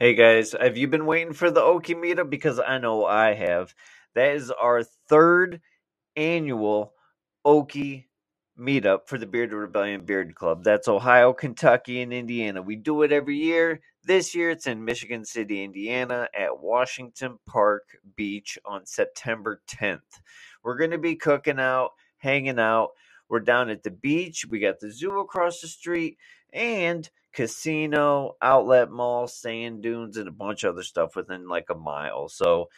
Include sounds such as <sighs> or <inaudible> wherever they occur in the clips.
Hey guys, have you been waiting for the Okie meetup? Because I know I have. That is our third annual Okie meetup for the Bearded Rebellion Beard Club. That's Ohio, Kentucky, and Indiana. We do it every year. This year it's in Michigan City, Indiana at Washington Park Beach on September 10th. We're going to be cooking out, hanging out. We're down at the beach. We got the zoo across the street and casino, outlet mall, sand dunes, and a bunch of other stuff within like a mile. So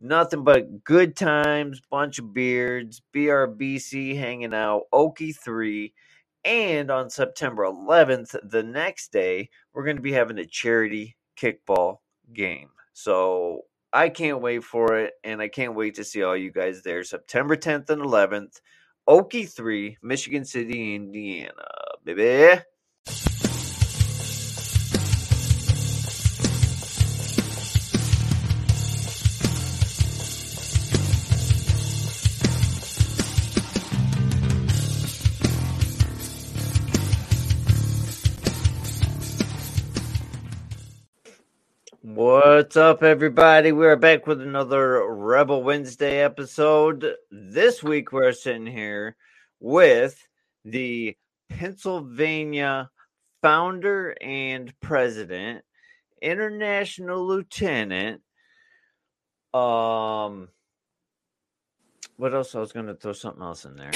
nothing but good times, bunch of beards, BRBC hanging out, Okie 3. And on September 11th, the next day, we're going to be having a charity kickball game. So I can't wait for it, and I can't wait to see all you guys there. September 10th and 11th, Okie 3, Michigan City, Indiana. Baby. What's up, everybody? We're back with another Rebel Wednesday episode. This week, we're sitting here with the Pennsylvania founder and president, international lieutenant. Um, what else? I was going to throw something else in there.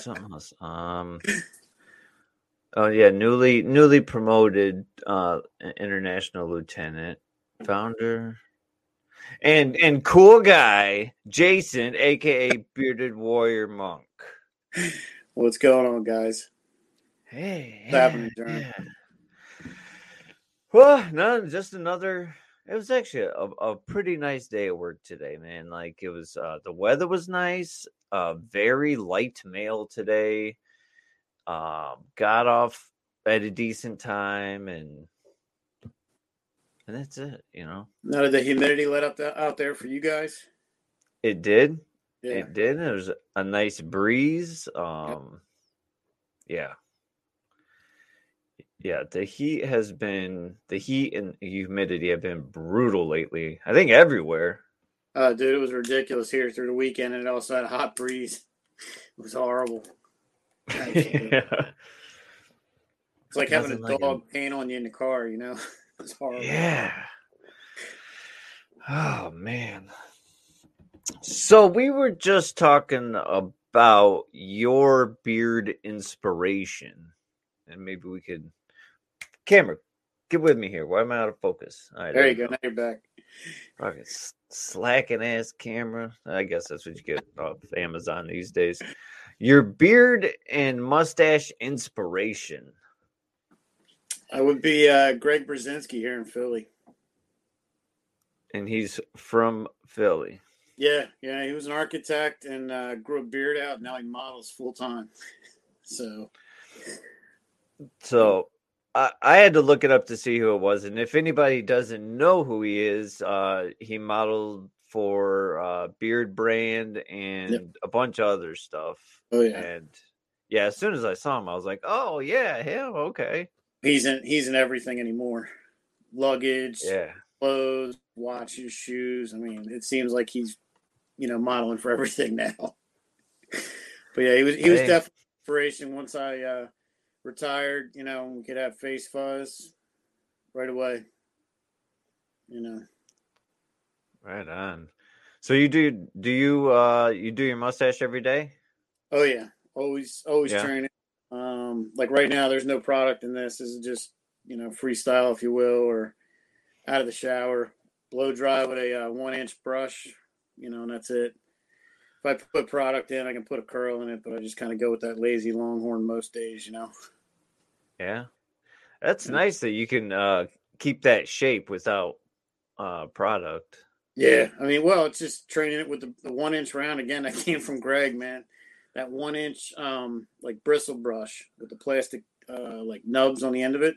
Something else. Um, Oh yeah, newly newly promoted uh international lieutenant, founder, and and cool guy Jason, aka Bearded Warrior Monk. What's going on, guys? Hey, What's happening, John? yeah. Well, no, just another. It was actually a, a pretty nice day at work today, man. Like it was, uh the weather was nice. Uh, very light mail today um, got off at a decent time and and that's it you know Now did the humidity let up the, out there for you guys? it did Yeah. it did It was a nice breeze um yeah yeah the heat has been the heat and humidity have been brutal lately i think everywhere Uh, dude, it was ridiculous here through the weekend, and it also had a hot breeze. <laughs> It was horrible. Absolutely. <laughs> yeah It's like having a like dog paint on you in the car, you know? <laughs> It's horrible. Yeah. Oh man. So we were just talking about your beard inspiration, and maybe we could. Camera, get with me here. Why am I out of focus? All right, There you go. Now you're back. Okay, s- slacking ass camera. I guess that's what you get off Amazon these days. Your beard and mustache inspiration. I would be uh, Greg Berzinsky here in Philly. And he's from Philly. Yeah, yeah. He was an architect and uh, grew a beard out. Now he models full time. So So I, I had to look it up to see who it was, and if anybody doesn't know who he is, uh, he modeled for uh, Beardbrand and a bunch of other stuff. Oh, yeah. and yeah, as soon as I saw him, I was like, "Oh yeah, him, okay, he's in he's in everything anymore. Luggage, yeah." clothes, watches, shoes. I mean, it seems like he's, you know, modeling for <laughs> everything now. but yeah, he was he was definitely inspiration. Once I uh, retired, you know, we could have face fuzz right away. You know, Right on. So you do do you uh you do your mustache every day? oh yeah, always always Yeah. training. Um, like right now, there's no product in this. This is just you know freestyle, if you will, or out of the shower, blow dry with a uh, one inch brush. You know, and that's it. If I put product in, I can put a curl in it, but I just kind of go with that lazy longhorn most days. You know. Yeah, that's Yeah. nice that you can uh keep that shape without uh product. Yeah, I mean, well, it's just training it with the, the one inch round again. That <laughs> came from Greg, man. That one inch, um, like bristle brush with the plastic, uh, like nubs on the end of it.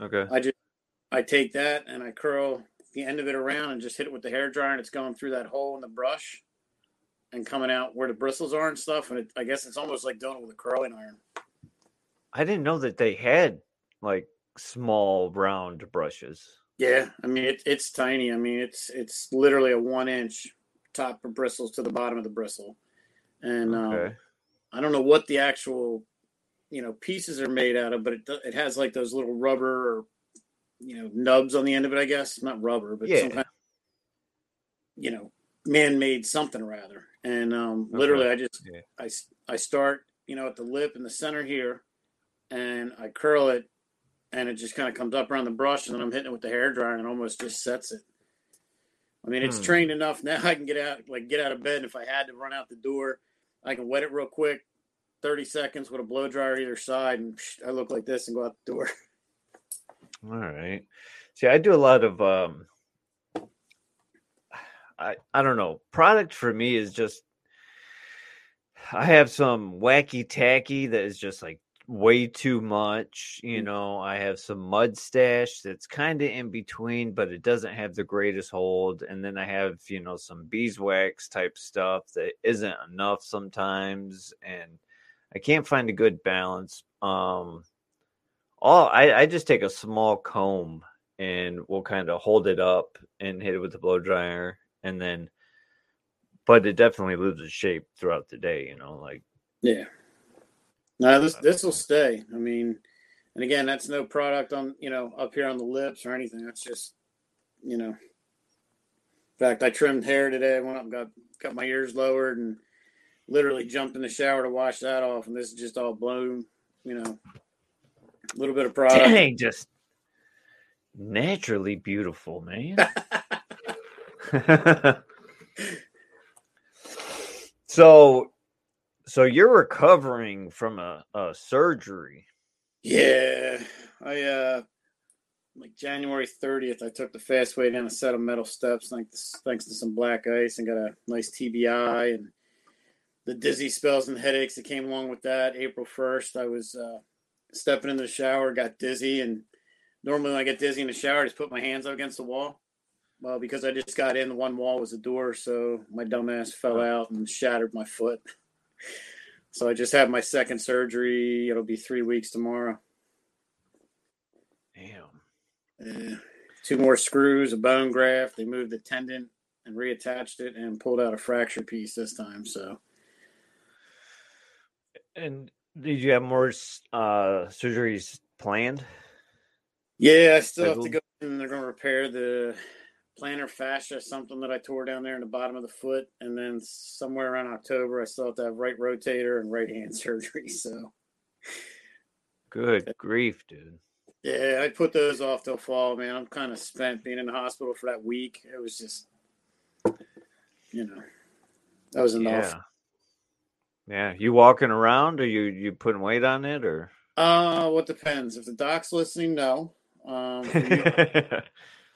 Okay. I just, I take that and I curl the end of it around and just hit it with the hair dryer, and it's going through that hole in the brush and coming out where the bristles are and stuff. And it, I guess it's almost like doing it with a curling iron. I didn't know that they had like small round brushes. Yeah, I mean it, it's tiny. I mean it's it's literally a one inch top of bristles to the bottom of the bristle, and okay. um, I don't know what the actual you know pieces are made out of, but it it has like those little rubber or you know nubs on the end of it. I guess not rubber, but yeah. some kind of, you know man made something rather. And um, okay. literally, I just yeah. I I start you know at the lip in the center here, and I curl it, and it just kind of comes up around the brush, and then I'm hitting it with the hair dryer, and it almost just sets it. I mean, it's hmm. trained enough <laughs> now. I can get out, like get out of bed. And If I had to run out the door, I can wet it real quick, thirty seconds with a blow dryer either side, and I look like this and go out the door. <laughs> All right. See, I do a lot of um I I don't know. Product for me is just I have some wacky tacky that is just like way too much. You mm. know, I have some mud stash that's kind of in between, but it doesn't have the greatest hold. And then I have, you know, some beeswax type stuff that isn't enough sometimes. And I can't find a good balance. Um, all I, I just take a small comb and we'll kind of hold it up and hit it with the blow dryer and then but it definitely loses shape throughout the day, you know, like yeah. No, this this will stay. I mean, and again, that's no product on you know up here on the lips or anything. That's just you know. In fact, I trimmed hair today. I went up and got got my ears lowered and literally jumped in the shower to wash that off, and this is just all blown. You know, a little bit of product. Dang, just naturally beautiful, man. <laughs> <laughs> so so you're recovering from a, a surgery. Yeah. I uh like January 30th, I took the fast way down a set of metal steps thanks, thanks to some black ice and got a nice TBI and the dizzy spells and headaches that came along with that. April 1st, I was uh, stepping in the shower, got dizzy. And normally when I get dizzy in the shower, I just put my hands up against the wall. Well, because I just got in, the one wall was a door, so my dumbass fell out and shattered my foot. So I just had my second surgery. It'll be three weeks tomorrow. Damn. two more screws, a bone graft. They moved the tendon and reattached it and pulled out a fracture piece this time. So. And did you have more uh, surgeries planned? Yeah, I still have to go and they're going to repair the plantar fascia, something that I tore down there in the bottom of the foot, and then somewhere around October, I still have to have right rotator and right hand <laughs> surgery. So, good grief, dude. Yeah, I put those off till fall, man. I'm kind of spent being in the hospital for that week. It was just, you know, that was enough. Yeah. Yeah, you walking around, or you you putting weight on it, or? Uh, what depends. If the doc's listening, no. Um, <laughs>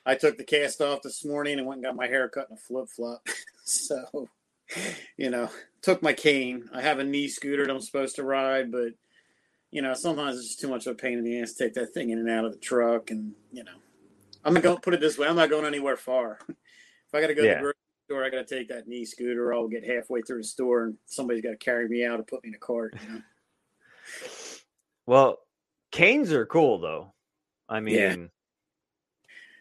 I took the cast off this morning and went and got my hair cut in a flip flop. <laughs> so, you know, took my cane. I have a knee scooter that I'm supposed to ride, but you know, sometimes it's just too much of a pain in the ass to take that thing in and out of the truck. And you know, I'm gonna go put it this way: I'm not going anywhere far. if I got to go yeah. to the grocery store, I got to take that knee scooter. I'll get halfway through the store, and somebody's got to carry me out or put me in a cart. You know? Well, canes are cool though. I mean, yeah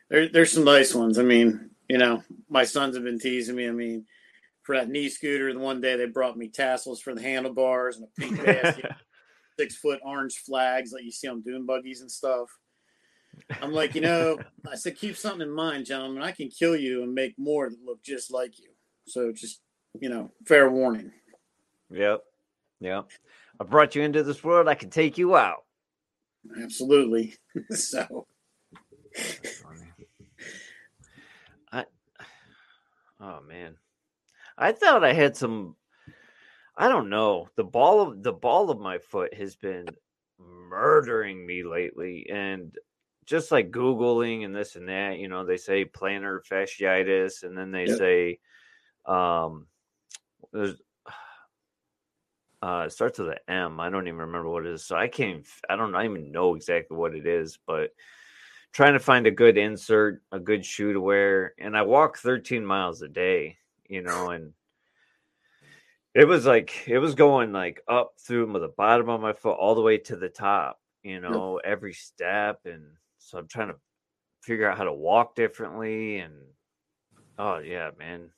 there, there's some nice ones. I mean, you know, my sons have been teasing me. I mean, for that knee scooter, the one day they brought me tassels for the handlebars and a pink basket, <laughs> six foot orange flags like you see on dune buggies and stuff. I'm like, you know, I said, keep something in mind, gentlemen. I can kill you and make more that look just like you. So just, you know, fair warning. Yep. Yep. I brought you into this world. I can take you out. Absolutely. <laughs> so. Oh man. I thought I had some I don't know. The ball of the ball of my foot has been murdering me lately and just like googling and this and that, you know, they say plantar fasciitis and then they yep. say um there's <sighs> uh it starts with an M. I don't even remember what it is. So I can't I don't even know exactly what it is, but trying to find a good insert, a good shoe to wear, and I walk 13 miles a day, you know, and it was like it was going like up through the bottom of my foot all the way to the top, you know, every step. And so I'm trying to figure out how to walk differently. And oh, yeah, man.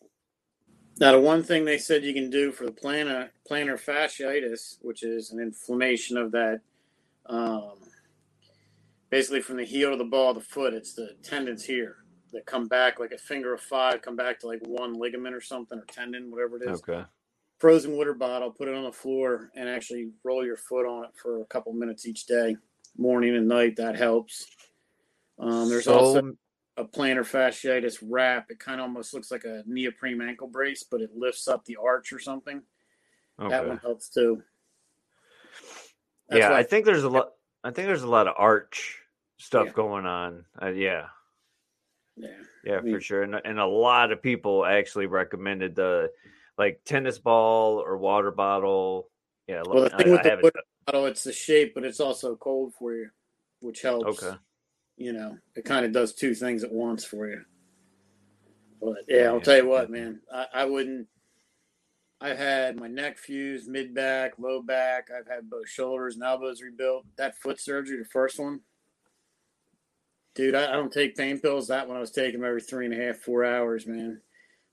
Now, the one thing they said you can do for the plantar, plantar fasciitis, which is an inflammation of that, um, basically from the heel to the ball of the foot, it's the tendons here that come back like a finger of five, come back to like one ligament or something or tendon, whatever it is. Okay. Frozen water bottle, put it on the floor, and actually roll your foot on it for a couple minutes each day, morning and night. That helps. Um, there's So- also a plantar fasciitis wrap. It kind of almost looks like a neoprene ankle brace, but it lifts up the arch or something. okay. That one helps too. That's yeah, I think there's a lot. I think there's a lot of arch stuff Yeah. going on. Uh, yeah, yeah. yeah, I mean- for sure. And and a lot of people actually recommended the like tennis ball or water bottle. Yeah, Well, the I- thing with I the water bottle, it's the shape, but it's also cold for you, which helps. Okay. You know, it kind of does two things at once for you. But yeah, I'll Yeah. tell you what, man, I, I wouldn't. I've had my neck fused, mid back, low back. I've had both shoulders and elbows rebuilt. That foot surgery, the first one, dude, I, I don't take pain pills. That one I was taking every three and a half, four hours, man.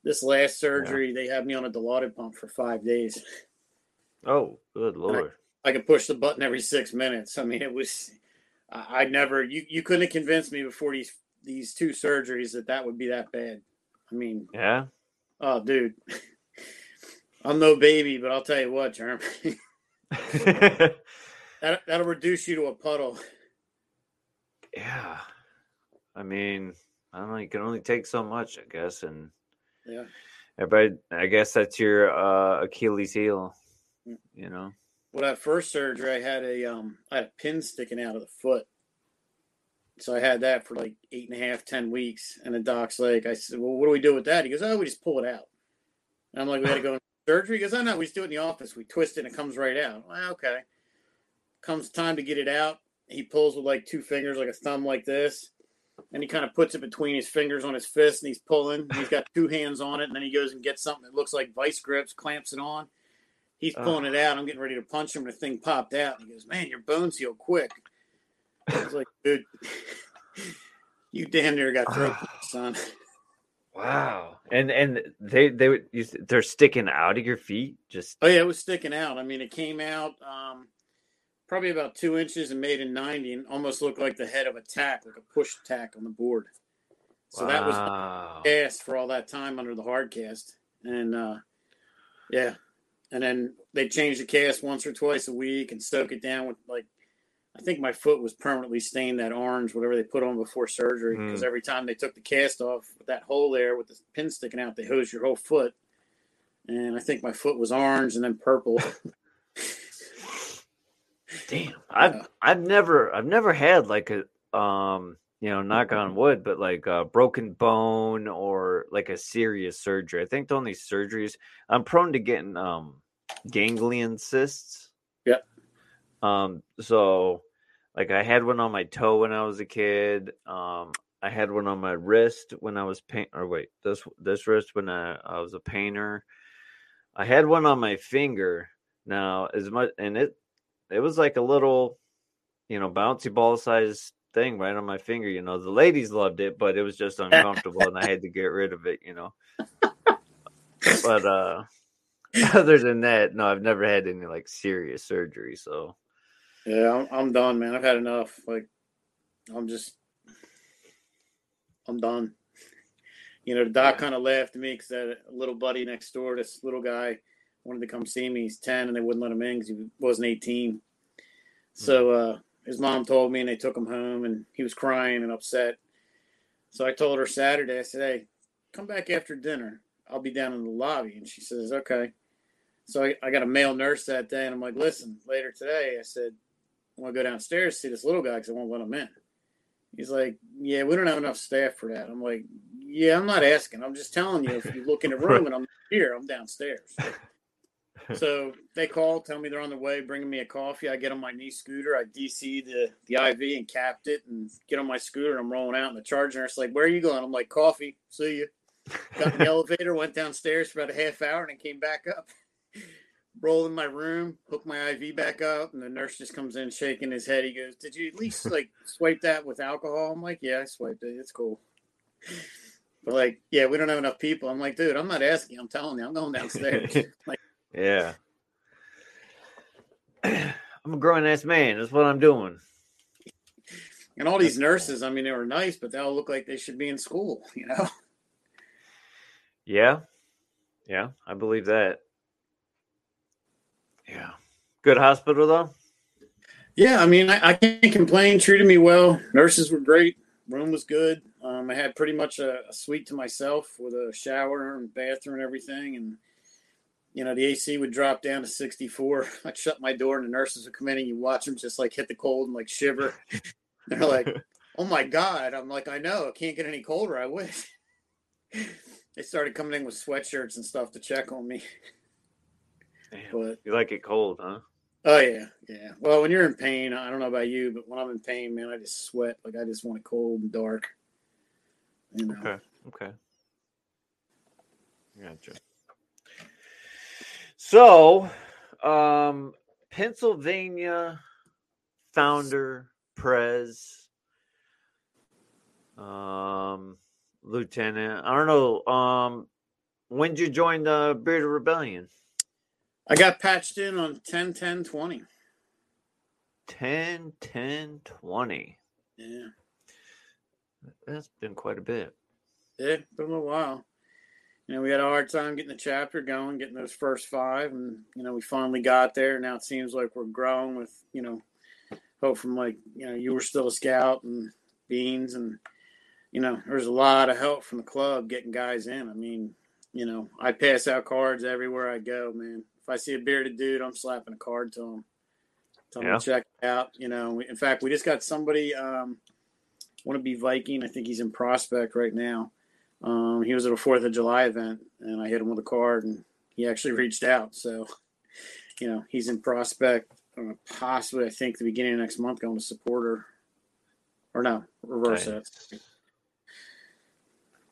This last surgery, they had me on a Dilaudid pump for five days. Oh, good lord. I could push the button every six minutes. I mean, it was. I, I never. You you couldn't have convinced me before these these two surgeries that that would be that bad. I mean, Yeah. oh, dude, <laughs> I'm no baby, but I'll tell you what, Jeremy. <laughs> that that'll reduce you to a puddle. yeah. I mean, I don't know. You can only take so much, I guess, and Yeah. But I guess that's your uh, Achilles heel. Mm. You know. Well, that first surgery, I had a um, I had a pin sticking out of the foot. So I had that for like eight and a half, ten weeks. And the doc's like, I said, well, what do we do with that? He goes, oh, we just pull it out. And I'm like, we got to go in <laughs> surgery? Goes, oh, no, we just do it in the office. We twist it and it comes right out. Well, okay. Comes time to get it out. He pulls with like two fingers, like a thumb like this. And he kind of puts it between his fingers on his fist and he's pulling. He's got two hands on it. And then he goes and gets something that looks like vice grips, clamps it on. He's pulling it out. I'm getting ready to punch him. And the thing popped out. And he goes, man, your bones heal quick. I was like, dude, <laughs> you damn near got throat <sighs> punched, son. Wow. And and they they would they're sticking out of your feet. Just Oh yeah, it was sticking out. I mean, it came out um, probably about two inches and made in ninety, and almost looked like the head of a tack, like a push tack on the board. So that was wow. cast for all that time under the hard cast, and uh, yeah, and then they change the cast once or twice a week and soak it down with like. I think my foot was permanently stained that orange, whatever they put on before surgery, because Mm. every time they took the cast off, with that hole there with the pin sticking out, they hose your whole foot. And I think my foot was orange and then purple. <laughs> Damn. I've Yeah. I've never I've never had like a um you know knock on wood, but like a broken bone or like a serious surgery. I think the only surgeries I'm prone to getting um ganglion cysts. Yeah. Um. So like I had one on my toe when I was a kid. Um. I had one on my wrist when I was paint or wait this this wrist when I, I was a painter. I had one on my finger now as much and it it was like a little you know bouncy ball size thing right on my finger you know the ladies loved it but it was just uncomfortable and i had to get rid of it you know but uh <laughs> other than that no i've never had any like serious surgery so Yeah, I'm, I'm done, man. I've had enough. Like, I'm just, I'm done. You know, the doc Yeah. kind of laughed at me because that little buddy next door, this little guy, wanted to come see me. He's 10 and they wouldn't let him in because he wasn't 18. So uh, his mom told me and they took him home and he was crying and upset. So I told her Saturday, I said, hey, come back after dinner. I'll be down in the lobby. And she says, okay. So I, I got a male nurse that day and I'm like, listen, later today, I said, I want to go downstairs see this little guy because I won't let him in. He's like, yeah, we don't have enough staff for that. I'm like, yeah, I'm not asking. I'm just telling you, if you look in the <laughs> room and I'm here, I'm downstairs. <laughs> so they call, tell me they're on their way, bringing me a coffee. I get on my knee scooter. I DC the, the IV and capped it and get on my scooter and I'm rolling out in the charge nurse like, where are you going? I'm like, coffee. See you. Got in the <laughs> elevator, went downstairs for about a half hour and then came back up. Roll in my room, hook my IV back up, and the nurse just comes in shaking his head. He goes, "Did you at least <laughs> like swipe that with alcohol?" I'm like, "Yeah, I swiped it. It's cool." But like, yeah, we don't have enough people. I'm like, dude, I'm not asking. I'm telling you, I'm going downstairs. <laughs> like, yeah. <clears throat> I'm a grown ass man. That's what I'm doing. And all these nurses, I mean, they were nice, but they all look like they should be in school, <laughs> you know? Yeah. Yeah, I believe that. Yeah. Good hospital though? Yeah, I mean, I, I can't complain. Treated me well. Nurses were great. Room was good. Um, I had pretty much a, a, suite to myself with a shower and bathroom and everything. And, you know, the AC would drop down to 64. <laughs> I'd shut my door and the nurses would come in and you watch them just like hit the cold and like shiver. <laughs> They're like, oh my God. I'm like, I know. It can't get any colder. I wish. <laughs> they started coming in with sweatshirts and stuff to check on me. Damn, but you like it cold, huh? Oh yeah, yeah. Well, when you're in pain, I don't know about you, but when I'm in pain, man, I just sweat. Like I just want it cold and dark. You know? Okay. Okay. Gotcha. So, um, Pennsylvania founder Prez, um, lieutenant. I don't know. Um, when did you join the Bearded Rebellion? I got patched in on 10 10 20. 10 10 20. Yeah. That's been quite a bit. Yeah, been a little while. You know, we had a hard time getting the chapter going, getting those first five, and you know, we finally got there. Now it seems like we're growing with, you know, hope from like, you know, you were still a scout and beans and you know, there's a lot of help from the club getting guys in. I mean, you know, I pass out cards everywhere I go, man if I see a bearded dude, I'm slapping a card to him. Tell him yeah. to check out. You know, in fact, we just got somebody um, want to be Viking. I think he's in prospect right now. Um, he was at a Fourth of July event, and I hit him with a card, and he actually <laughs> reached out. So, you know, he's in prospect. Uh, possibly, I think the beginning of next month, going to supporter, or no, reverse that.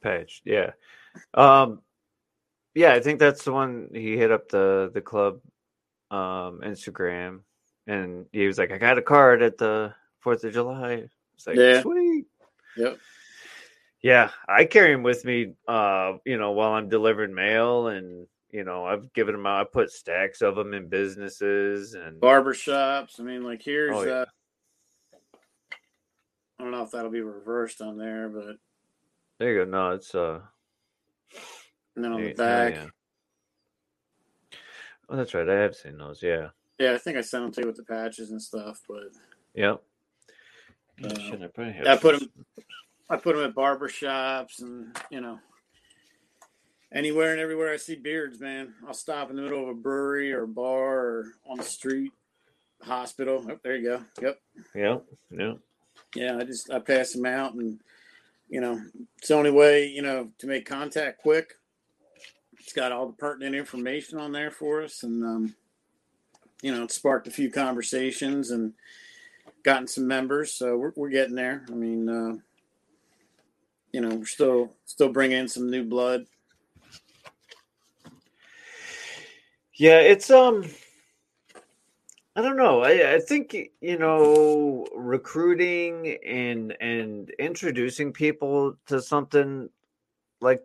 Page, yeah. Um, yeah, I think that's the one he hit up the the club um Instagram and he was like, I got a card at the Fourth of July. It's like yeah. sweet. Yep. Yeah, I carry him with me uh, you know, while I'm delivering mail and you know, I've given them out. I put stacks of them in businesses and barber shops. I mean, like here's oh, yeah. uh, I don't know if that'll be reversed on there, but there you go. No, it's uh and then on the back. Yeah. Oh, that's right. I have seen those. Yeah. Yeah, I think I sent them to you with the patches and stuff, but. Yep. Uh, I, I put them. I put them at barber shops and you know anywhere and everywhere I see beards, man. I'll stop in the middle of a brewery or a bar or on the street, hospital. Oh, there you go. Yep. Yep. Yeah. Yeah. I just I pass them out and you know it's the only way you know to make contact quick it's got all the pertinent information on there for us, and um, you know, it sparked a few conversations and gotten some members. So we're we're getting there. I mean, uh, you know, we're still still bringing in some new blood. Yeah, it's um. I don't know. I, I think you know recruiting and and introducing people to something like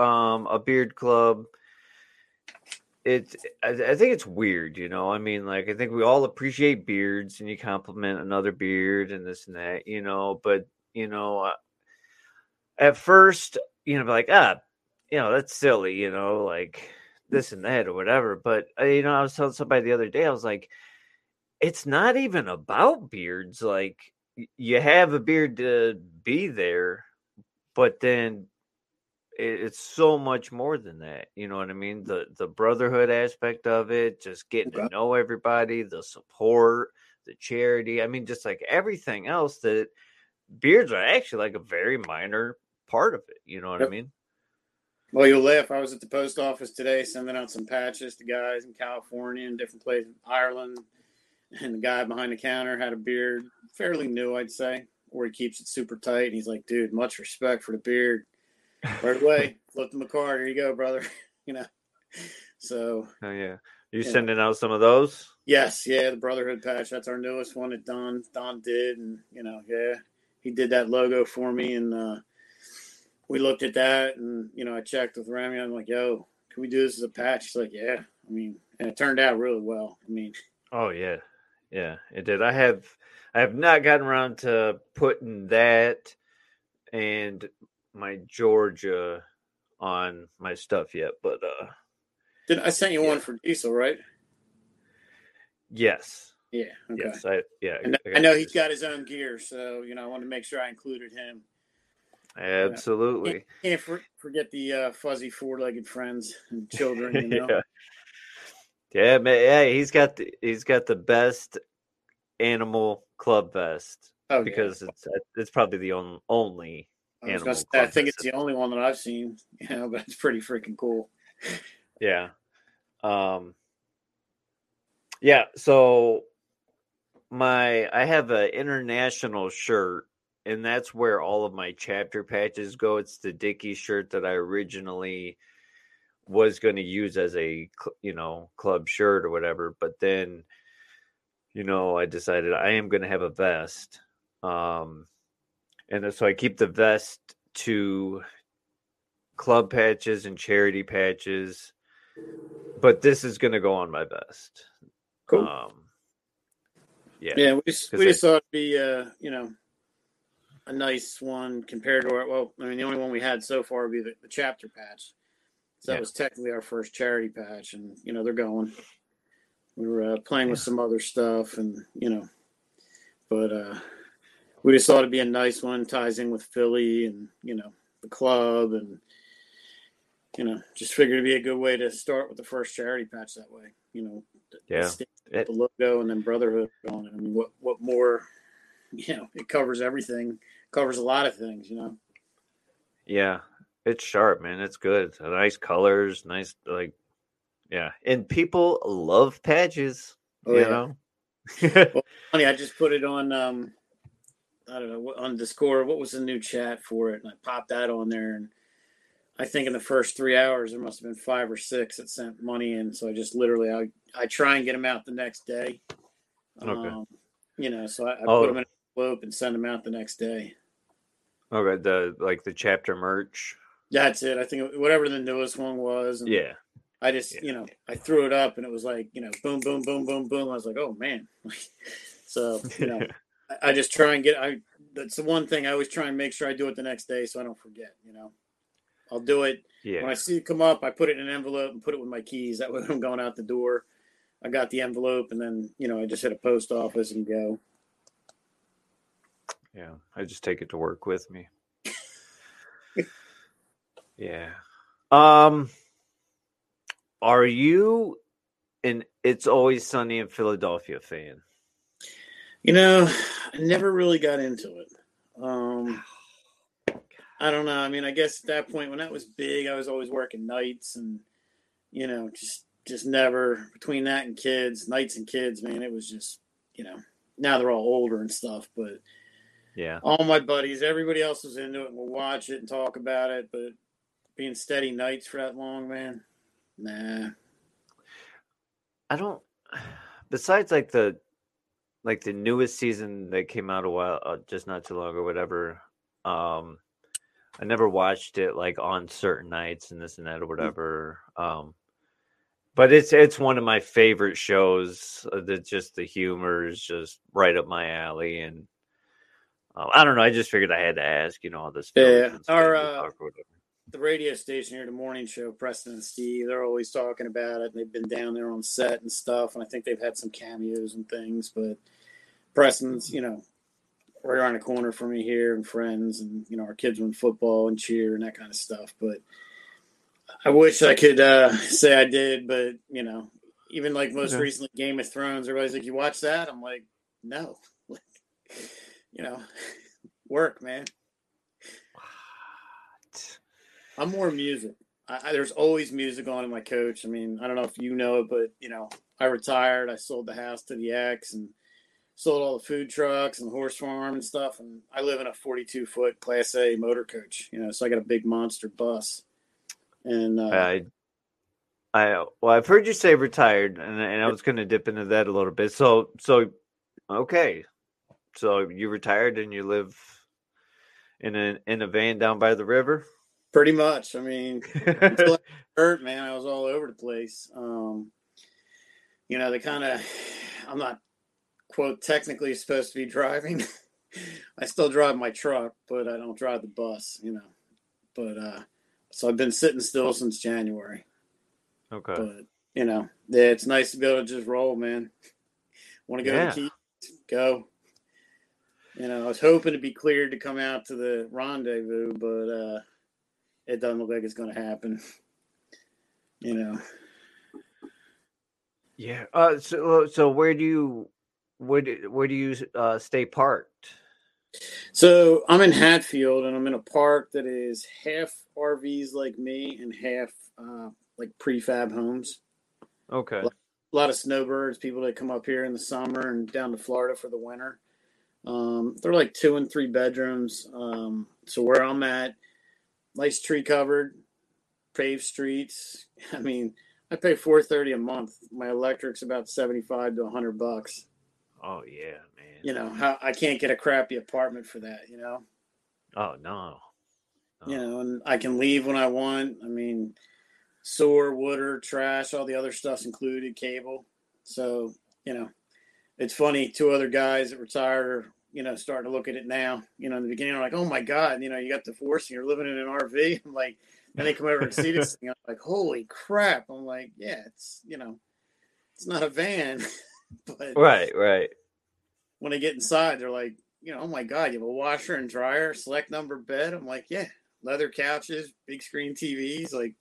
um a beard club. It's I, I, think it's weird you know i mean like i think we all appreciate beards and you compliment another beard and this and that you know but you know uh, at first you know like ah you know that's silly you know like this and that or whatever but uh, you know i was telling somebody the other day i was like it's not even about beards like you have a beard to be there but then it's so much more than that. You know what I mean? The the brotherhood aspect of it, just getting okay. to know everybody, the support, the charity. I mean, just like everything else that beards are actually like a very minor part of it. You know what yep. I mean? Well, you'll laugh. I was at the post office today sending out some patches to guys in California and different places, Ireland, and the guy behind the counter had a beard, fairly new, I'd say, or he keeps it super tight. And he's like, "Dude, much respect for the beard." Right away. Flip them a card. Here you go, brother. <laughs> you know. So. Oh yeah. You Yeah. sending out some of those? Yes, yeah, the Brotherhood patch. That's our newest one that Don Don did, and you know, yeah, he did that logo for me, and uh, we looked at that, and you know, I checked with Remy. I'm like, "Yo, can we do this as a patch?" He's like, "Yeah." I mean, and it turned out really well. I mean, Oh yeah, yeah, it did. I have, I have not gotten around to putting that and my Georgia on my stuff yet, but uh, did I sent you Yeah. one for Diesel, right? yes, Yeah. Okay. yes, I yeah, And I I know he's got his own gear, so you know, I wanted to make sure I included him. absolutely. Can't for, forget the uh, fuzzy four-legged friends and children. You <laughs> know. yeah. Yeah, man. Yeah, he's got the he's got the best animal club vest Oh, yeah. because it's it's probably the on, only I, say, I think it's the only one that I've seen. <laughs> You know, but it's pretty freaking cool. Yeah. Um Yeah, so my I have an international shirt and that's where all of my chapter patches go. It's the Dickie shirt that I originally was going to use as a you know club shirt or whatever, but then you know I decided I am going to have a vest. Um and so I keep the vest to club patches and charity patches but this is going to go on my vest. Cool. Um, yeah. Yeah, we just, we I- just thought it'd be uh, you know a nice one compared to our well, I mean the only one we had so far would be the, the chapter patch. So that Yeah. was technically our first charity patch, and you know they're going. We were uh, playing with some other stuff, and you know, but uh, we just thought it'd be a nice one, ties in with Philly, and you know the club, and you know just figured it'd be a good way to start with the first charity patch that way. You know, Yeah. It- the logo and then Brotherhood on it. I mean, what what more? <laughs> You know, it covers everything. Covers a lot of things. You know. Yeah. It's sharp, man. It's good. Nice colors, nice like yeah. And people love patches, Oh, you yeah. know. <laughs> Funny, I just put it on. um I don't know what on Discord. What was the new chat for it? And I popped that on there, and I think in the first three hours there must have been five or six that sent money in. So I just literally I I try and get them out the next day. Okay. Um, you know, so I, I Oh. put them in an envelope and send them out the next day. okay, the like the chapter merch. That's it. I think whatever the newest one was. And Yeah. I just, Yeah. you know, I threw it up and it was like, you know, boom, boom, boom, boom, boom. I was like, oh man. <laughs> so, you know, <laughs> I- just try and get, I, that's the one thing I always try and make sure I do it the next day so I don't forget, you know. I'll do it yeah. when I see it come up, I put it in an envelope and put it with my keys. That way when <laughs> I'm going out the door, I got the envelope and then, you know, I just hit a post office and go. Yeah, I just take it to work with me. <laughs> yeah. Um are you an It's Always Sunny in Philadelphia fan? You know, I never really got into it. Um, I don't know. I mean, I guess at that point when that was big, I was always working nights and you know, just just never between that and kids, nights and kids, man, it was just, you know, now they're all older and stuff, but Yeah. all my buddies, everybody else was into it and we'll watch it and talk about it, but being steady nights for that long, man, nah. I don't <sighs> besides like the like the newest season that came out a while uh, just not too long or whatever um I never watched it like on certain nights and this and that or whatever um but it's it's one of my favorite shows uh, that just the humor is just right up my alley and uh, I don't know I just figured I had to ask you know all this Yeah, Philly our, uh, or whatever. The radio station here, the morning show, Preston and Steve, they're always talking about it. They've been down there on set and stuff, and I think they've had some cameos and things. But Preston's, you know, right around the corner from me here, and friends, and you know, our kids win football and cheer and that kind of stuff. But I wish I could uh, say I did, but you know, even like most Okay. recently, Game of Thrones, everybody's like, "You watch that?" I'm like, "No," <laughs> you know, <laughs> work, man. I'm more music. I, I, there's always music on in my coach. I mean, I don't know if you know it, but you know, I retired. I sold the house to the ex and sold all the food trucks and horse farm and stuff. And I live in a 42 foot Class A motor coach. You know, so I got a big monster bus. And uh, I I well, I've heard you say retired, and, and I was going to dip into that a little bit. So, so okay, so you retired and you live in a in a van down by the river. Pretty much. I mean, until I <laughs> hurt, man, I was all over the place. Um, you know, they kind of. I'm not quote technically supposed to be driving. <laughs> I still drive my truck, but I don't drive the bus. You know, but uh, so I've been sitting still since January. Okay. But you know, it's nice to be able to just roll, man. <laughs> Want to go Yeah. to? Go. You know, I was hoping to be cleared to come out to the rendezvous, but uh it doesn't look like it's going to happen. You know, Yeah. Uh. So so where do you where do, where do you uh stay parked? so I'm in Hatfield, and I'm in a park that is half RVs like me and half uh, like prefab homes. Okay. a lot of snowbirds, people that come up here in the summer and down to Florida for the winter. Um, they're like two and three bedrooms. Um, so where I'm at, nice tree covered, paved streets. <laughs> I mean, I pay four thirty a month. My electric's about seventy five to hundred bucks. Oh yeah, man. You know, how I can't get a crappy apartment for that. You know, Oh no. you know, and I can leave when I want. I mean, sewer, water, trash, all the other stuff's included, cable. So, you know, it's funny. Two other guys that retired are, you know, starting to look at it now. You know, in the beginning, I'm like, oh my God, you know, you got divorced and you're living in an RV. <laughs> I'm like, and they come over and see this <laughs> thing. I'm like, holy crap. I'm like, yeah, it's, you know, it's not a van. <laughs> but Right. Right. when they get inside, they're like, you know, oh my God, you have a washer and dryer, Sleep Number bed. I'm like, yeah, leather couches, big screen TVs. Like,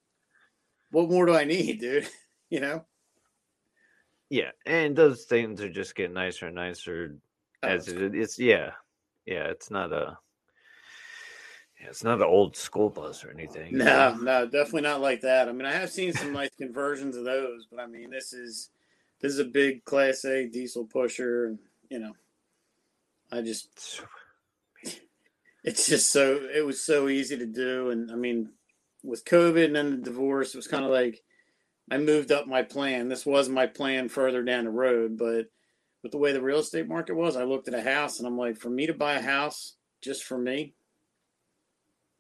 what more do I need, dude? You know? Yeah, and those things are just getting nicer and nicer Oh, as it it's yeah. Yeah, it's not a yeah, it's not an old school bus or anything. no, no, definitely not like that. I mean, I have seen some nice conversions of those, but I mean, this is this is a big Class A diesel pusher, and you know, I just <laughs> it's just so it was so easy to do and i mean with covid and then the divorce it was kind of like i moved up my plan this was my plan further down the road but with the way the real estate market was i looked at a house and i'm like for me to buy a house just for me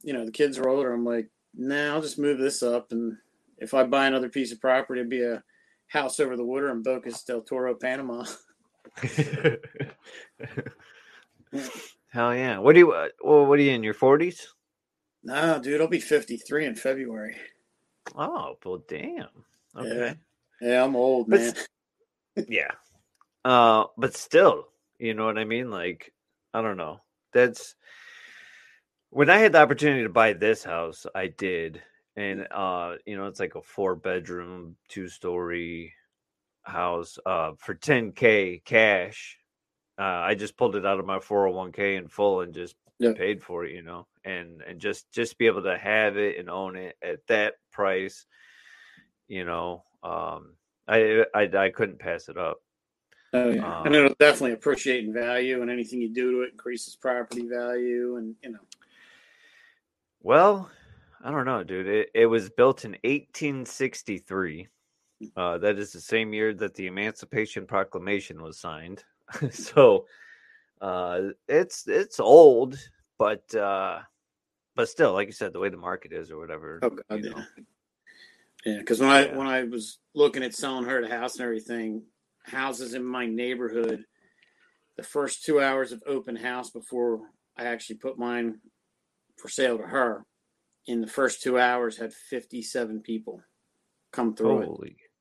you know the kids are older i'm like nah i'll just move this up and if i buy another piece of property it'd be a house over the water in bocas del toro panama <laughs> <laughs> Hell yeah! What do you? uh, Well, what are you in your forties? no dude i'll be 53 in february Oh, well, damn. Okay. yeah i'm old But man <laughs> yeah. Uh, but still, you know what I mean? Like, I don't know. That's when I had the opportunity to buy this house, I did. And uh, you know, it's like a four bedroom, two story house uh for 10k cash. Uh, I just pulled it out of my 401k in full and just Yeah. paid for it, you know, and and just just be able to have it and own it at that price, you know, um, I I I couldn't pass it up. Oh yeah, Um, and it'll definitely appreciate in value, and anything you do to it increases property value, and you know. Well, I don't know, dude. It, it was built in 1863. Uh, that is the same year that the Emancipation Proclamation was signed. <laughs> so uh, it's it's old, but uh, but still, like you said, the way the market is or whatever. Oh God, yeah. know. Yeah, because when I when I was looking at selling her the house and everything, houses in my neighborhood, the first two hours of open house before I actually put mine for sale to her, in the first two hours had fifty seven people come through it.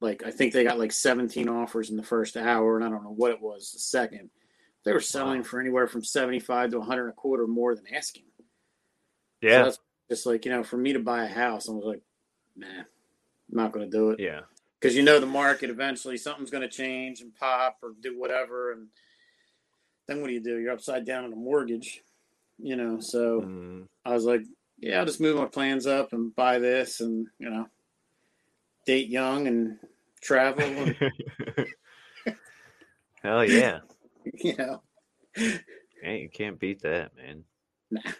Like I think they got like 17 offers in the first hour, and I don't know what it was the second. They were selling for anywhere from 75 to 100 and a quarter more than asking. So Yeah. that's just like you know, for me to buy a house, I was like, nah, I'm not going to do it yeah. Because you know the market eventually something's going to change and pop or do whatever, and then what do you do? You're upside down on a mortgage, you know. So Mm, I was like, yeah, I'll just move my plans up and buy this, and you know, date young and travel, and, <laughs> Hell yeah. <laughs> you know. Hey, you can't beat that, man. Nah.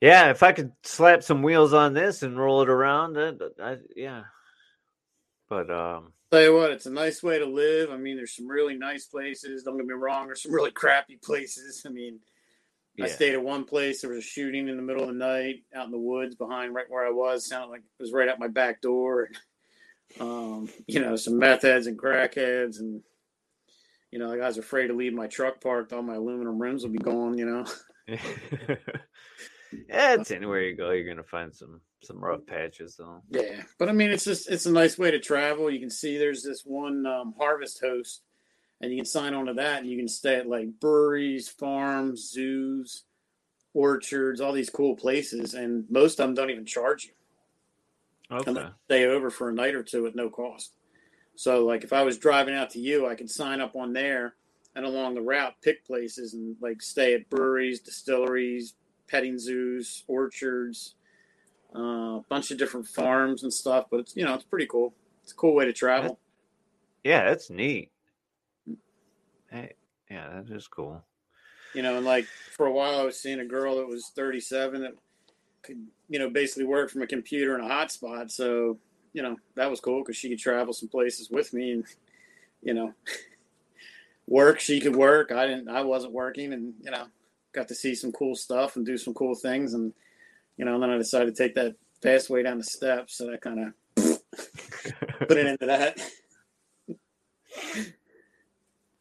Yeah, if I could slap some wheels on this and roll it around, uh, I, yeah, But um, tell you what, it's a nice way to live. I mean, there's some really nice places. Don't get me wrong. There's some really crappy places. I mean, yeah. I stayed at one place. There was a shooting in the middle of the night out in the woods behind right where I was. Sounded like it was right out my back door. <laughs> Um, you know, some meth heads and crackheads, and you know, I was afraid to leave my truck parked. All my aluminum rims will be gone. You know. <laughs> yeah, it's anywhere you go, you're gonna find some some rough patches, though. Yeah, but I mean, it's just it's a nice way to travel. You can see there's this one um, harvest host and you can sign on to that and you can stay at like breweries farms zoos orchards all these cool places and most of them don't even charge you okay stay over for a night or two at no cost so like if i was driving out to you i could sign up on there and along the route pick places and like stay at breweries distilleries petting zoos orchards uh, a bunch of different farms and stuff but it's you know it's pretty cool it's a cool way to travel yeah that's neat Hey, yeah, that is cool. You know, and like for a while, I was seeing a girl that was 37 that could, you know, basically work from a computer in a hotspot. So, you know, that was cool because she could travel some places with me and, you know, <laughs> work. She could work. I didn't, I wasn't working and, you know, got to see some cool stuff and do some cool things. And, you know, and then I decided to take that fast way down the steps. So that kind of put it into that.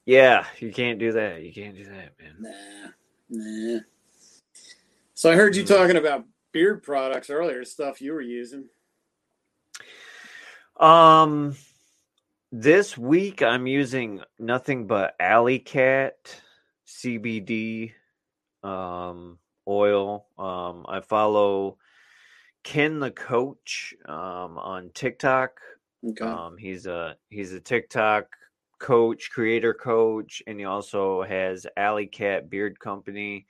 Yeah, you can't do that. You can't do that, man. Nah, nah. So I heard you hmm. talking about beard products earlier, stuff you were using. Um, this week I'm using nothing but Alley Cat CBD um oil. Um, I follow Ken the Coach um on TikTok. Okay. Um, he's a he's a TikTok coach, creator coach, and he also has Alley Cat Beard Company.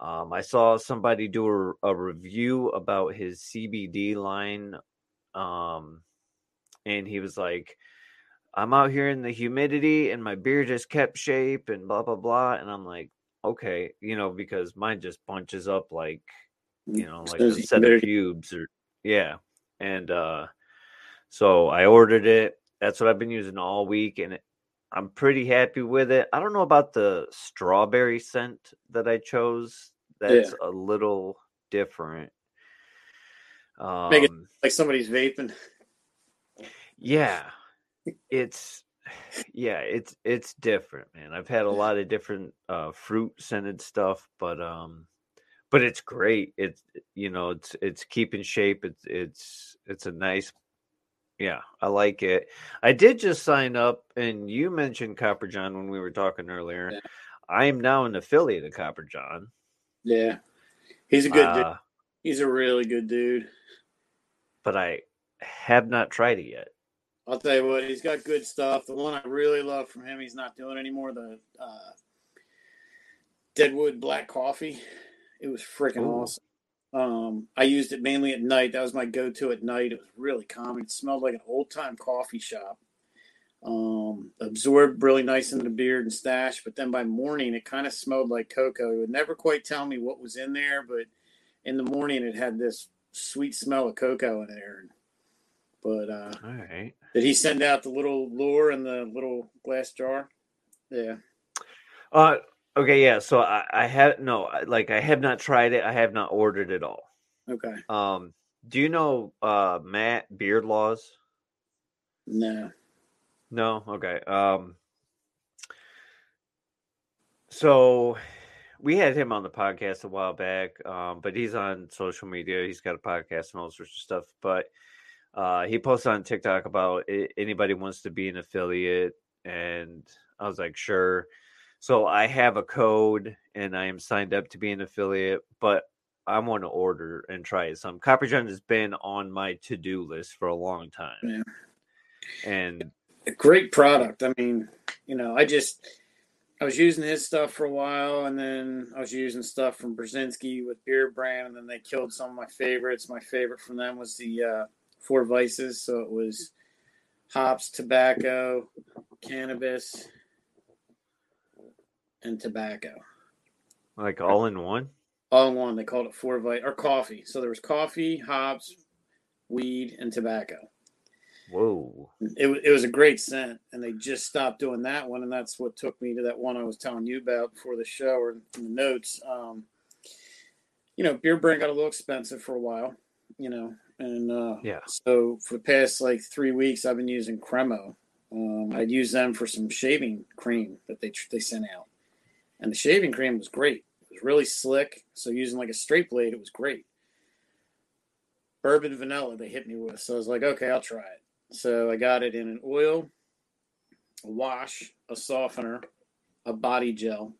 Um, I saw somebody do a, a, review about his CBD line, um, and he was like, "I'm out here in the humidity, and my beard just kept shape, and blah blah blah." And I'm like, "Okay, you know, because mine just bunches up like, you know, like a set of pubes, or yeah." And uh, so I ordered it that's what I've been using all week, and it, I'm pretty happy with it. I don't know about the strawberry scent that I chose. That's yeah. a little different. Um, Make it um like somebody's vaping. Yeah, it's yeah, it's it's different, man. I've had a <laughs> lot of different uh, fruit scented stuff, but um, but it's great. It's you know, it's it's keeping shape. It's it's it's a nice yeah, I like it. I did just sign up, and you mentioned Copper John when we were talking earlier. Yeah. I am now an affiliate of Copper John. Yeah, he's a good uh, dude. He's a really good dude. But I have not tried it yet. I'll tell you what, he's got good stuff. The one I really love from him, he's not doing anymore. The uh, Deadwood Black Coffee. It was freaking awesome. Um, I used it mainly at night. That was my go-to at night. It was really calming. It smelled like an old-time coffee shop. Um, absorbed really nice into the beard and stash, but then by morning it kind of smelled like cocoa. It would never quite tell me what was in there, but in the morning it had this sweet smell of cocoa in there. But uh, all right, did he send out the little lure in the little glass jar? Yeah. Uh, Okay, yeah. So I, I have no, like I have not tried it. I have not ordered it all. Okay. Um, do you know uh Matt Beard Laws? No. No. Okay. Um. So we had him on the podcast a while back, um, but he's on social media. He's got a podcast and all sorts of stuff. But uh, he posted on TikTok about anybody wants to be an affiliate, and I was like, sure. So I have a code and I am signed up to be an affiliate, but I want to order and try it. Some Copper John has been on my to do list for a long time. Yeah. And a great product. I mean, you know, I just I was using his stuff for a while and then I was using stuff from Berzinsky with Beardbrand and then they killed some of my favorites. My favorite from them was the uh, Four Vices. So it was hops, tobacco, cannabis, and tobacco. Like all in one? All in one. They called it four vite or coffee. So there was coffee, hops, weed, and tobacco. Whoa. It, it was a great scent, and they just stopped doing that one, and that's what took me to that one I was telling you about before the show or in the notes. Um, you know, Beardbrand got a little expensive for a while, you know, and uh, Yeah. So for the past like three weeks, I've been using Cremo. Um, I'd use them for some shaving cream that they they sent out, and the shaving cream was great. It was really slick. So using like a straight blade, it was great. Bourbon vanilla they hit me with, so I was like, okay, I'll try it. So I got it in an oil, a wash, a softener, a body gel,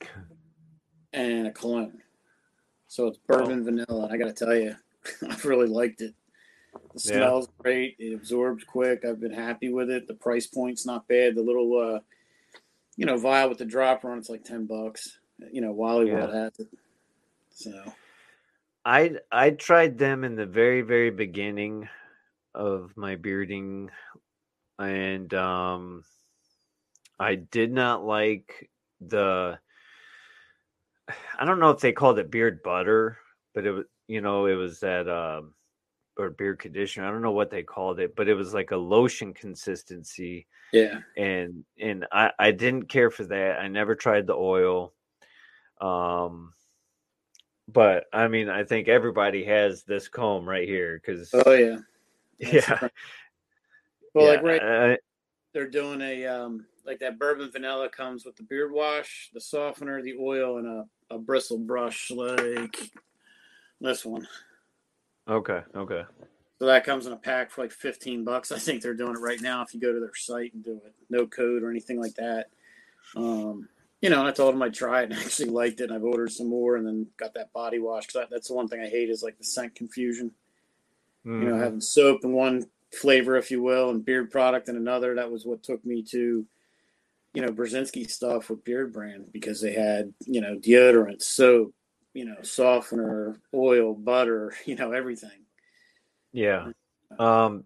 <laughs> and a cologne. So it's bourbon vanilla, and I got to tell you, <laughs> I've really liked it. The Yeah. smells great. It absorbs quick. I've been happy with it. The price point's not bad. The little, uh, you know, vial with the dropper on it's like ten bucks. You know, Wally World has it. So I I tried them in the very very beginning of my bearding, and um, I did not like the. <sighs> I don't know if they called it beard butter, but it was you know it was that um, or beard conditioner. I don't know what they called it, but it was like a lotion consistency yeah, and and I I didn't care for that. I never tried the oil. Um but I mean, I think everybody has this comb right here cuz oh yeah. <laughs> That's yeah. right. Well, yeah, like right, uh, they're doing a um like that bourbon vanilla comes with the beard wash, the softener, the oil, and a, a bristle brush like this one. okay, okay. So that comes in a pack for like 15 bucks. I think they're doing it right now if you go to their site and do it. No code or anything like that. Um, you know, and I told them I'd try it and actually liked it. And I've ordered some more and then got that body wash because that's the one thing I hate is like the scent confusion. You know, Mhm. having soap in one flavor, if you will, and beard product in another. That was what took me to, you know, Berzinsky stuff with Beardbrand because they had, you know, deodorant, soap, you know, softener, oil, butter, <laughs> you know, everything. Yeah. Um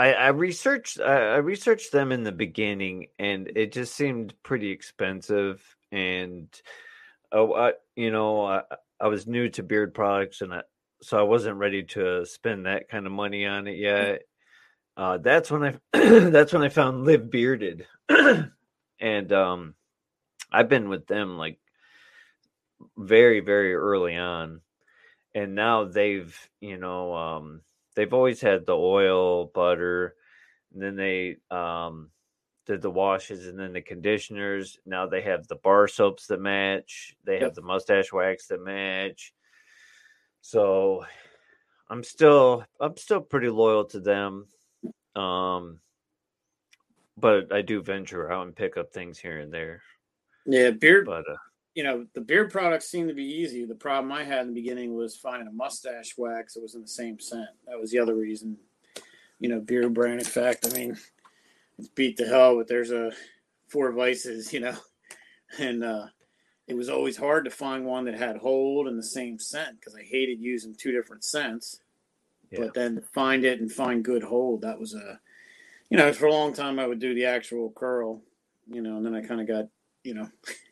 I, I researched I, I researched them in the beginning and it just seemed pretty expensive and oh I, you know I, I was new to beard products and I, so I wasn't ready to spend that kind of money on it yet. Uh, that's when I <clears throat> that's when I found Live Bearded, <clears throat> and um, I've been with them like very very early on, and now they've you know um, they've always had the oil butter, and then they um, did the washes and then the conditioners. Now they have the bar soaps that match. They have Yep. the mustache wax that match. So I'm still I'm still pretty loyal to them. Um but I do venture out and pick up things here and there. Yeah, beard But uh, you know, the beard products seem to be easy. The problem I had in the beginning was finding a mustache wax that was in the same scent. That was the other reason. You know, Beardbrand. In fact, I mean, it's beat to hell, but there's a four vices, you know, <laughs> and uh, it was always hard to find one that had hold and the same scent because I hated using two different scents. Yeah. But then find it and find good hold, that was a, you know, for a long time I would do the actual curl, you know, and then I kind of got, you know, <laughs>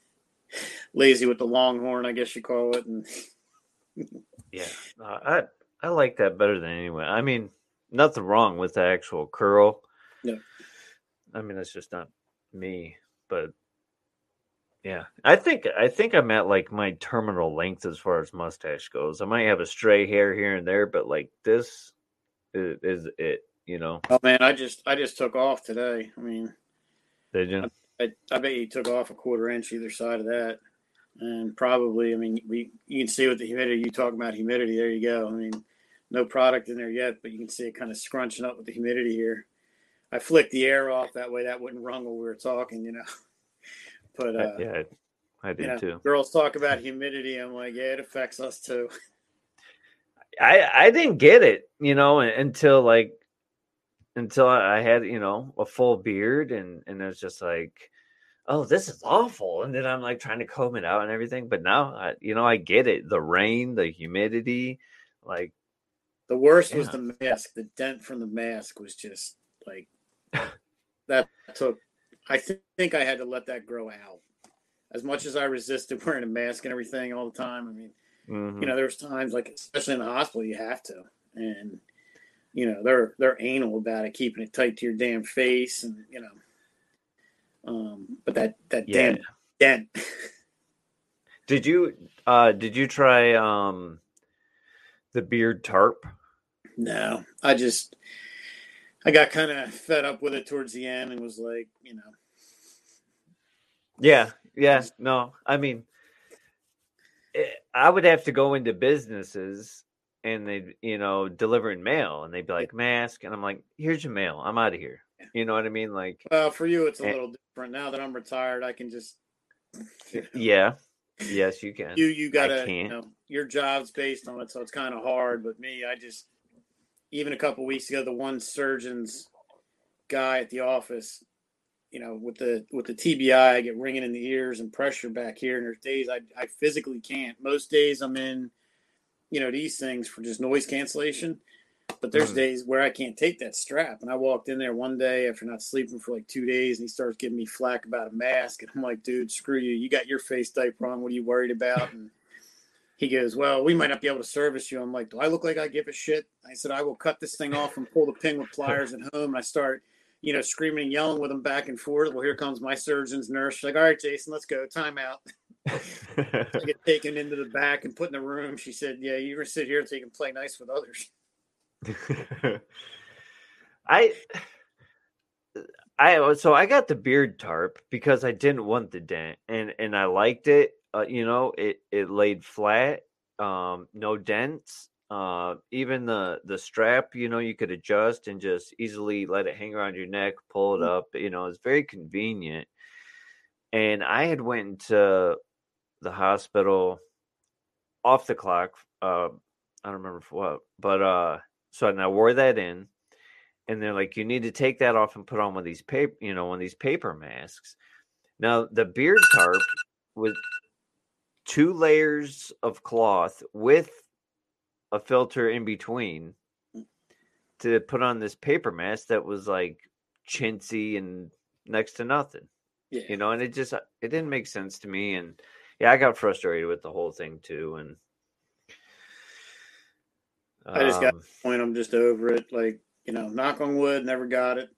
lazy with the longhorn, I guess you call it, and <laughs> yeah, uh, I I like that better than anyone. I mean, nothing wrong with the actual curl. Yeah. I mean, that's just not me, but yeah, I think I think I'm at like my terminal length as far as mustache goes. I might have a stray hair here and there, but like this is, is it. You know, oh man, I just I just took off today. I mean, did you? I, I bet you took off a quarter inch either side of that, and probably I mean we you can see with the humidity. You talk about humidity. There you go. I mean, no product in there yet, but you can see it kind of scrunching up with the humidity here. I flicked the air off that way that wouldn't rung while we were talking, you know. <laughs> But I- uh, yeah, I, I did you know, too. girls talk about humidity. I'm like, yeah, it affects us too. <laughs> I I didn't get it, you know, until like until I I had you know a full beard and and it was just like, oh, this is awful. And then I'm like trying to comb it out and everything, but now I you know I get it. The rain, the humidity, like The worst was the mask. The dent from the mask was just like <laughs> that took. I th- think I had to let that grow out. As much as I resisted <laughs> wearing a mask and everything all the time, I mean, mhm. you know, there was times like, especially in the hospital, you have to, and you know they're they're anal about it, keeping it tight to your damn face, and you know. Um, but that that Yeah. damn dent. <laughs> Did you uh did you try um the beard tarp? no, I just I got kind of fed up with it towards the end and was like, you know, Yeah, yeah, no. I mean eh, I would have to go into businesses and they you know delivering mail and they'd be like mask and I'm like here's your mail. I'm out of here. You know what I mean? Like well, for you it's a Eh. little different. Now that I'm retired, I can just <laughs> yeah. Yes, you can. you you gotta you know your job's based on it, so it's kind of hard. But me, I just even a couple weeks ago, the one surgeon's guy at the office, you know, with the with the TBI, I get ringing in the ears and pressure back here. And there's days I I physically can't. Most days I'm in, you know, these things for just noise cancellation. But there's Mhm. days where I can't take that strap. And I walked in there one day after not sleeping for like two days, and he starts giving me flack about a mask. And I'm like, dude, screw you. You got your face diaper on. What are you worried about? And he goes, Well, we might not be able to service you. I'm like, Do I look like I give a shit? I said, I will cut this thing off and pull the pin with pliers at home. And I start, you know, screaming and yelling with him back and forth. Well, here comes my surgeon's nurse. She's like, All right, Jason, let's go. Time out. <laughs> I get taken into the back and put in the room. She said, Yeah, you're going to sit here so you can play nice with others. <laughs> I I so I got the beard tarp because I didn't want the dent and and I liked it. Uh, you know, it it laid flat, um, no dents. Uh, even the the strap, you know, you could adjust and just easily let it hang around your neck, pull it up. You know, it's very convenient. And I had went into the hospital off the clock. Uh, I don't remember for what, but uh, so and I wore that in, and they're like, you need to take that off and put on one of these paper, you know, one of these paper masks. Now the beard tarp with two layers of cloth with a filter in between to put on this paper mask that was like chintzy and next to nothing Yeah. you know and it just it didn't make sense to me and yeah i got frustrated with the whole thing too and I just got- um, Point, I'm just over it. Like, you know, knock on wood, never got it.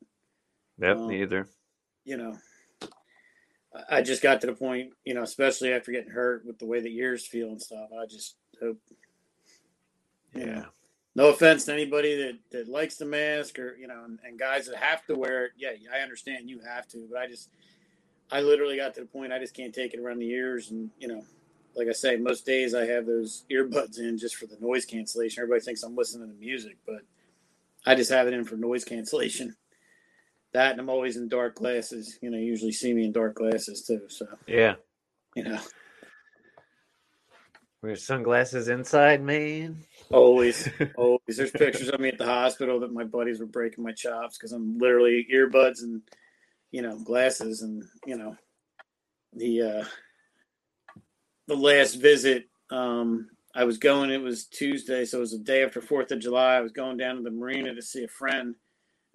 yep um, neither you know, I- I just got to the point, you know, especially after getting hurt with the way the ears feel and stuff. I just hope, yeah know, no offense to anybody that, that likes the mask or, you know, and, and guys that have to wear it. Yeah, I understand you have to, but I just, I literally got to the point I just can't take it around the ears. And, you know, like I say, most days I have those earbuds in just for the noise cancellation. Everybody thinks I'm listening to music, but I just have it in for noise cancellation. That and I'm always in dark glasses. You know, you usually see me in dark glasses too. So, yeah you know, wear sunglasses inside man always, <laughs> always. There's pictures of me at the hospital that my buddies were breaking my chops because I'm literally earbuds and, you know, glasses. And, you know, the, uh, the last visit, um, I was going, it was Tuesday. So it was the day after 4th of July. I was going down to the marina to see a friend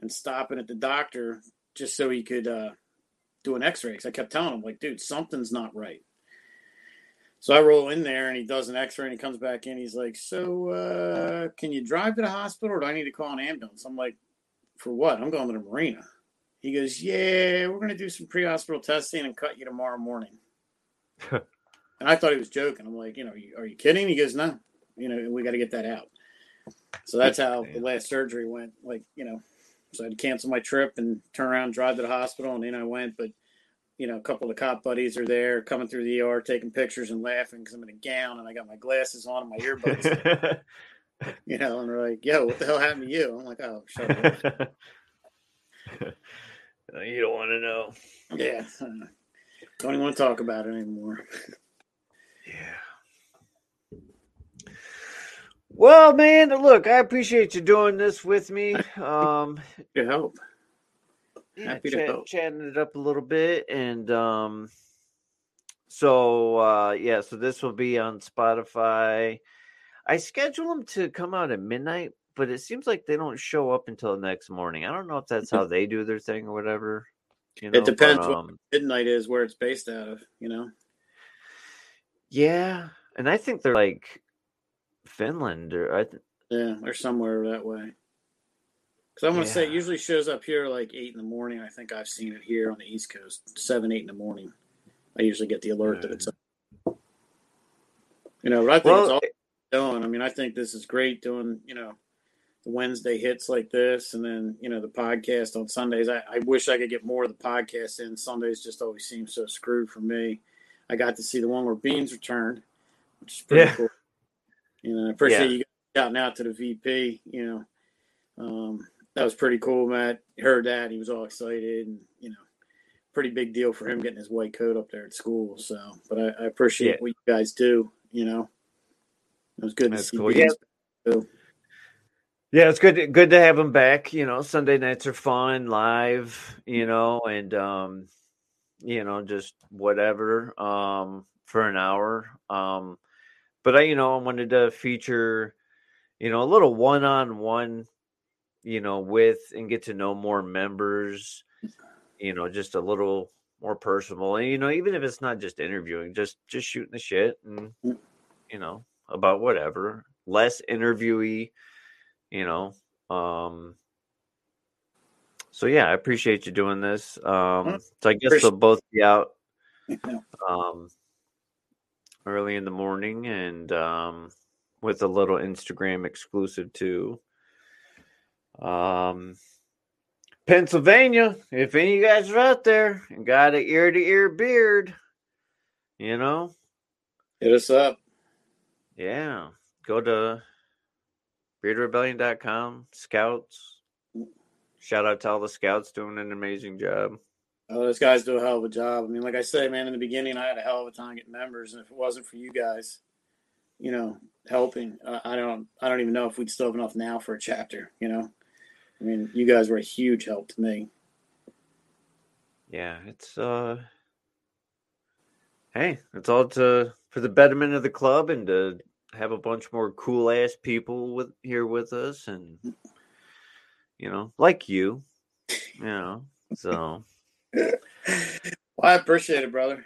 and stopping at the doctor just so he could, uh, do an x-ray. Cause I kept telling him like, dude, something's not right. So I roll in there and he does an x-ray and he comes back in. He's like, so, uh, can you drive to the hospital or do I need to call an ambulance? I'm like, for what? I'm going to the marina. He goes, yeah, we're going to do some pre-hospital testing and cut you tomorrow morning. <laughs> and I thought he was joking. I'm like, you know, are you, are you kidding? He goes, no, you know, we got to get that out. So that's how the last surgery went. Like, you know, so I had to cancel my trip and turn around, drive to the hospital, and then I went. But you know, a couple of the cop buddies are there, coming through the ER, taking pictures and laughing because I'm in a gown and I got my glasses on and my earbuds. <laughs> you know, and they're like, "Yo, what the hell happened to you?" I'm like, "Oh, shut up." <laughs> you don't want to know yeah, don't even want to talk about it anymore. <laughs> Yeah. Well, man, look, I appreciate you doing this with me. <laughs> Um, Good help. yeah, Happy to chat- help. chatting it up a little bit, and um, so uh, yeah, so this will be on Spotify. I schedule them to come out at midnight, but it seems like they don't show up until the next morning. I don't know if that's how they do their thing or whatever. You know, It depends But, what- um, Midnight is where it's based out of. You know. Yeah, and I think they're like Finland or I. Th- Yeah, or somewhere that way. Because I'm gonna say it usually shows up here like eight in the morning. I think I've seen it here on the East Coast, seven, eight in the morning. I usually get the alert that it's up. You know, but I think it's all doing. I mean, I think this is great doing, you know, the Wednesday hits like this and then, you know, the podcast on Sundays. I, I wish I could get more of the podcast in. Sundays just always seem so screwed for me. I got to see the one where Beans returned, which is pretty Yeah. cool. You know, I appreciate Yeah. you guys shouting out to the VP, you know. Um, that was pretty cool, Matt. Heard that. He was all excited and, you know, pretty big deal for him getting his white coat up there at school. So, but I, I appreciate Yeah. what you guys do, you know. It was good That's to see cool. Beans too. Yeah, it's good. Good to have him back. You know, Sunday nights are fun, live. You know, and um, you know, just whatever um for an hour. Um, but I, you know, I wanted to feature, you know, a little one-on-one, you know, with and get to know more members. You know, just a little more personal, and you know, even if it's not just interviewing, just just shooting the shit and you know about whatever, less interviewee you know um so yeah i appreciate you doing this um so i guess they'll both be out <laughs> um early in the morning and um with a little instagram exclusive too. Um pennsylvania if any of you guys are out there and got an ear to ear beard you know? Hit us up. yeah go to beardrebellion.com scouts shout out to all the scouts doing an amazing job Oh, those guys do a hell of a job. I mean, like I say, man, in the beginning, I had a hell of a time getting members, and if it wasn't for you guys, you know, helping, uh, I don't, I don't even know if we'd still have enough now for a chapter. You know, I mean, you guys were a huge help to me. yeah it's uh hey it's all to for the betterment of the club and to have a bunch more cool ass people with here with us and you know like you you know so <laughs> Well, I appreciate it, brother.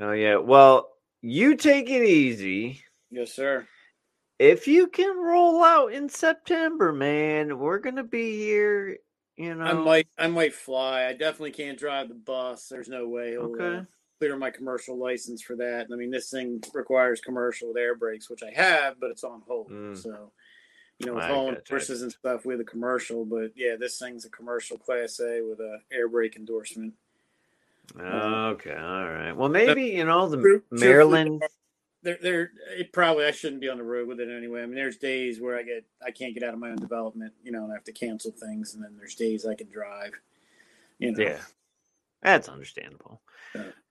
oh yeah well you take it easy Yes, sir. if you can roll out in september man we're gonna be here you know I might, I might fly. I definitely can't drive the bus. There's no way uh, Okay. clear my commercial license for that. I mean, this thing requires commercial with air brakes, which I have, but it's on hold. Mm. So, you know, with hauling horses and stuff, with a commercial. But yeah, this thing's a commercial Class A with a air brake endorsement. Uh, okay all right well maybe you know the True- maryland There, there. It probably I shouldn't be on the road with it anyway. I mean, there's days where I get I can't get out of my own development, you know, and I have to cancel things, and then there's days I can drive. You know, Yeah, that's understandable.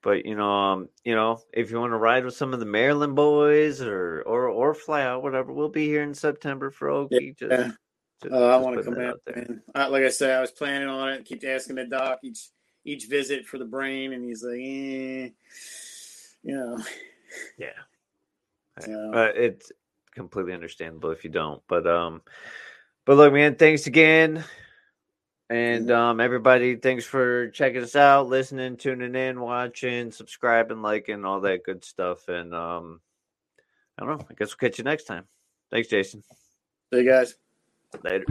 But you know, um, you know, if you want to ride with some of the Maryland boys or or or fly out, whatever, we'll be here in September for Okie. Just, Yeah. just- Uh, I want to come in. out there. man. I, like I said, I was planning on it. Keep asking the doc each each visit for the brain, and he's like, eh, you know. Yeah, <laughs> So- uh, it's completely understandable if you don't. But um, but look, man, thanks again. And um, everybody, thanks for checking us out, listening, tuning in, watching, subscribing, liking, all that good stuff. And um, I don't know. I guess we'll catch you next time. Thanks, Jason. See you guys. Later.